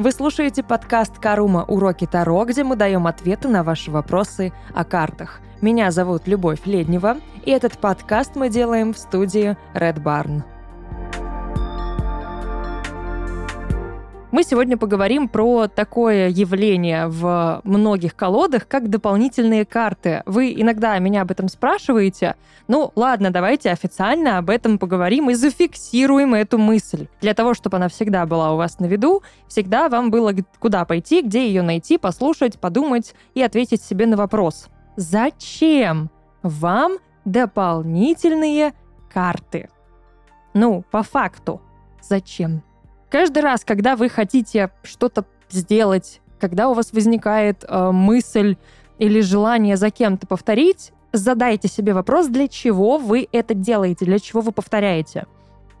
Вы слушаете подкаст «Карума. Уроки Таро», где мы даем ответы на ваши вопросы о картах. Меня зовут Любовь Леднева, и этот подкаст мы делаем в студии Red Barn. Мы сегодня поговорим про такое явление в многих колодах, как дополнительные карты. Вы иногда меня об этом спрашиваете. Ну, ладно, давайте официально об этом поговорим и зафиксируем эту мысль. Для того, чтобы она всегда была у вас на виду, всегда вам было куда пойти, где ее найти, послушать, подумать и ответить себе на вопрос. Зачем вам дополнительные карты? Ну, по факту, зачем? Каждый раз, когда вы хотите что-то сделать, когда у вас возникает э, мысль или желание за кем-то повторить, задайте себе вопрос, для чего вы это делаете, для чего вы повторяете.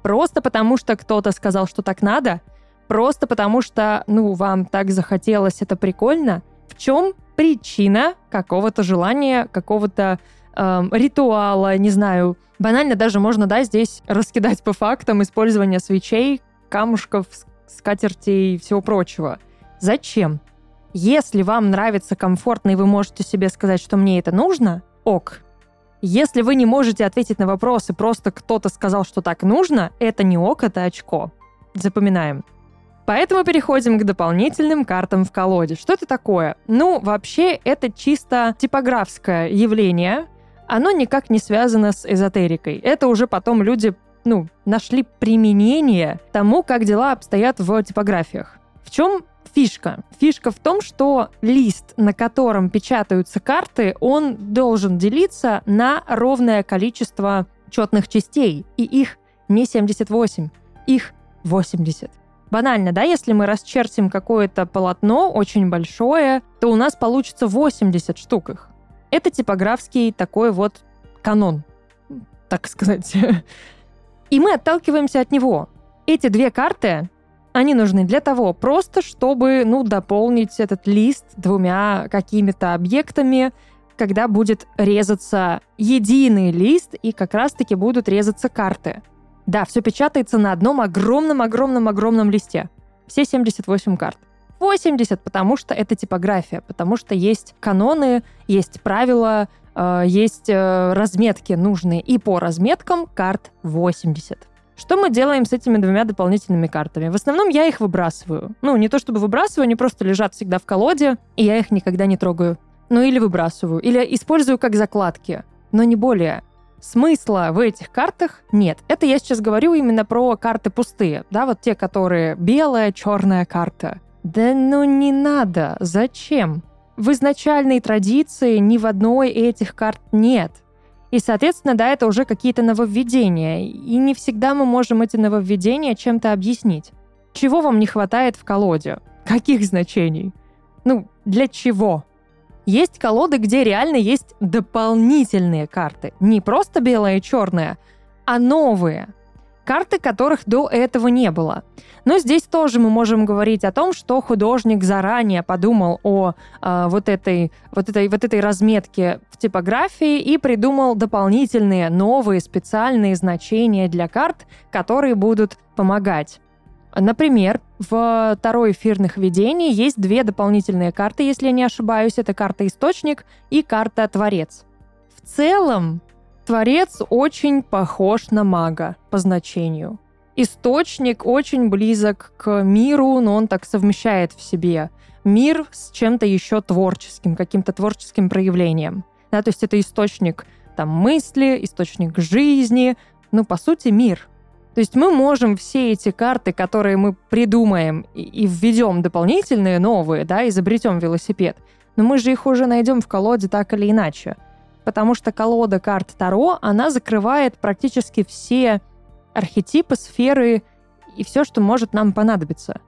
Просто потому, что кто-то сказал, что так надо, просто потому что, ну, вам так захотелось, это прикольно. В чем причина какого-то желания, какого-то э, ритуала, не знаю. Банально даже можно, да, здесь раскидать по фактам использования свечей камушков, скатертей и всего прочего. Зачем? Если вам нравится комфортно, и вы можете себе сказать, что мне это нужно, ок. Если вы не можете ответить на вопросы, просто кто-то сказал, что так нужно, это не ок, это очко. Запоминаем. Поэтому переходим к дополнительным картам в колоде. Что это такое? Ну, вообще, это чисто типографское явление. Оно никак не связано с эзотерикой. Это уже потом люди ну, нашли применение тому, как дела обстоят в типографиях. В чем фишка? Фишка в том, что лист, на котором печатаются карты, он должен делиться на ровное количество четных частей. И их не 78, их 80. Банально, да, если мы расчертим какое-то полотно очень большое, то у нас получится 80 штук их. Это типографский такой вот канон, так сказать. И мы отталкиваемся от него. Эти две карты, они нужны для того, просто чтобы, ну, дополнить этот лист двумя какими-то объектами, когда будет резаться единый лист, и как раз-таки будут резаться карты. Да, все печатается на одном огромном-огромном-огромном листе. Все 78 карт. 80, потому что это типография, потому что есть каноны, есть правила, э, есть э, разметки нужные. И по разметкам карт 80. Что мы делаем с этими двумя дополнительными картами? В основном я их выбрасываю. Ну, не то чтобы выбрасываю, они просто лежат всегда в колоде, и я их никогда не трогаю. Ну, или выбрасываю, или использую как закладки, но не более. Смысла в этих картах нет. Это я сейчас говорю именно про карты пустые, да, вот те, которые белая, черная карта. Да ну не надо, зачем? В изначальной традиции ни в одной этих карт нет. И, соответственно, да, это уже какие-то нововведения. И не всегда мы можем эти нововведения чем-то объяснить. Чего вам не хватает в колоде? Каких значений? Ну, для чего? Есть колоды, где реально есть дополнительные карты. Не просто белая и черная, а новые – карты которых до этого не было. Но здесь тоже мы можем говорить о том, что художник заранее подумал о э, вот, этой, вот, этой, вот этой разметке в типографии и придумал дополнительные новые специальные значения для карт, которые будут помогать. Например, в Таро эфирных видений есть две дополнительные карты, если я не ошибаюсь. Это карта Источник и карта Творец. В целом, Творец очень похож на мага по значению. Источник очень близок к миру, но он так совмещает в себе мир с чем-то еще творческим, каким-то творческим проявлением. Да, то есть это источник там, мысли, источник жизни, ну, по сути, мир. То есть мы можем все эти карты, которые мы придумаем и, и введем дополнительные, новые, да, изобретем велосипед, но мы же их уже найдем в колоде так или иначе потому что колода карт Таро, она закрывает практически все архетипы, сферы и все, что может нам понадобиться.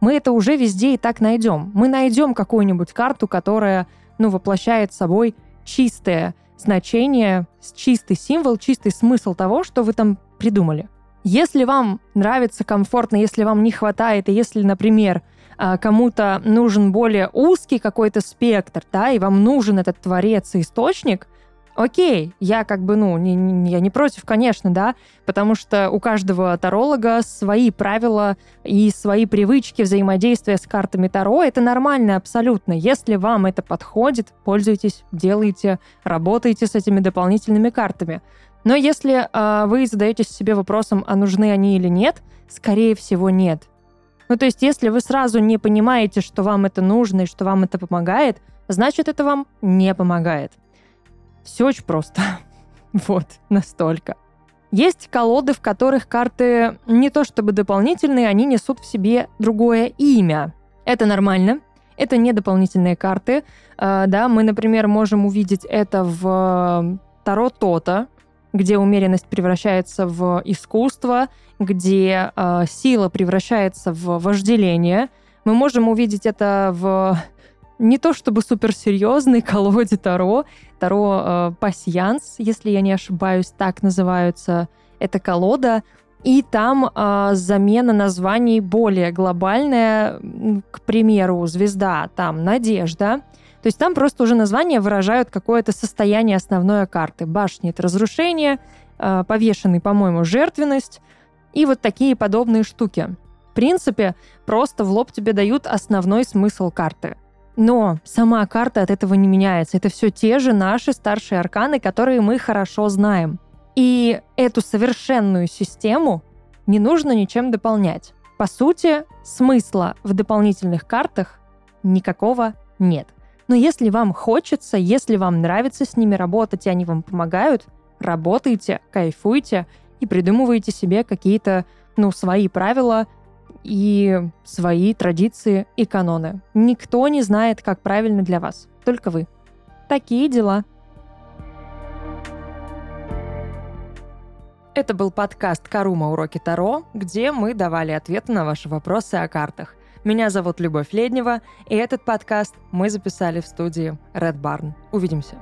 Мы это уже везде и так найдем. Мы найдем какую-нибудь карту, которая, ну, воплощает собой чистое значение, чистый символ, чистый смысл того, что вы там придумали. Если вам нравится комфортно, если вам не хватает, и если, например, кому-то нужен более узкий какой-то спектр, да, и вам нужен этот творец и источник, Окей, я как бы, ну, не, не, я не против, конечно, да, потому что у каждого таролога свои правила и свои привычки взаимодействия с картами Таро. Это нормально абсолютно. Если вам это подходит, пользуйтесь, делайте, работайте с этими дополнительными картами. Но если э, вы задаетесь себе вопросом, а нужны они или нет, скорее всего, нет. Ну, то есть, если вы сразу не понимаете, что вам это нужно и что вам это помогает, значит, это вам не помогает. Все очень просто. вот, настолько. Есть колоды, в которых карты не то чтобы дополнительные, они несут в себе другое имя. Это нормально. Это не дополнительные карты. Uh, да, мы, например, можем увидеть это в Таро Тота, где умеренность превращается в искусство, где uh, сила превращается в вожделение. Мы можем увидеть это в не то чтобы суперсерьезной колоде Таро. Таро э, Пассианс, если я не ошибаюсь, так называются эта колода. И там э, замена названий более глобальная. К примеру, звезда, там надежда. То есть там просто уже названия выражают какое-то состояние основной карты. Башни — это разрушение, э, повешенный, по-моему, жертвенность. И вот такие подобные штуки. В принципе, просто в лоб тебе дают основной смысл карты — но сама карта от этого не меняется. Это все те же наши старшие арканы, которые мы хорошо знаем. И эту совершенную систему не нужно ничем дополнять. По сути, смысла в дополнительных картах никакого нет. Но если вам хочется, если вам нравится с ними работать, и они вам помогают, работайте, кайфуйте и придумывайте себе какие-то, ну, свои правила, и свои традиции и каноны. Никто не знает, как правильно для вас, только вы. Такие дела. Это был подкаст «Карума. Уроки Таро», где мы давали ответы на ваши вопросы о картах. Меня зовут Любовь Леднева, и этот подкаст мы записали в студии Red Barn. Увидимся.